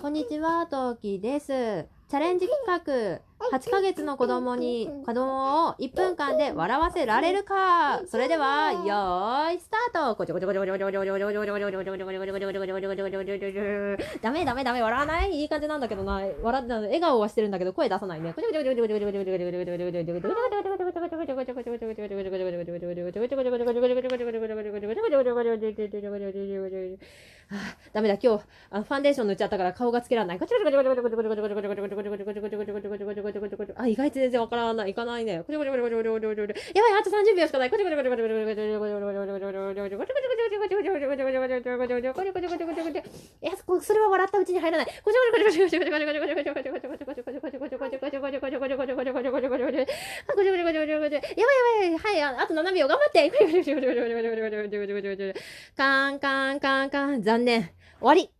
こんにちは、トキです。チャレンジ企画、8ヶ月の子供に、子供を1分間で笑わせられるか。それでは、よーい、スタート。ダメダメダメ、笑わないいい感じなんだけどな。笑って笑顔はしてるんだけど、声出さないね。ダメだ、今日、ファンデーション塗っちゃったから顔がつけられない。あ、意外と全然わからない。いかないね。やばい、あと30秒しかない。いや、それは笑ったうちに入らない。あ、こちゃこちゃこちゃこちゃこちゃ。やばいやばい。はい、ああと7秒頑張って。カーンカーンカーンカーン。残念。終わり。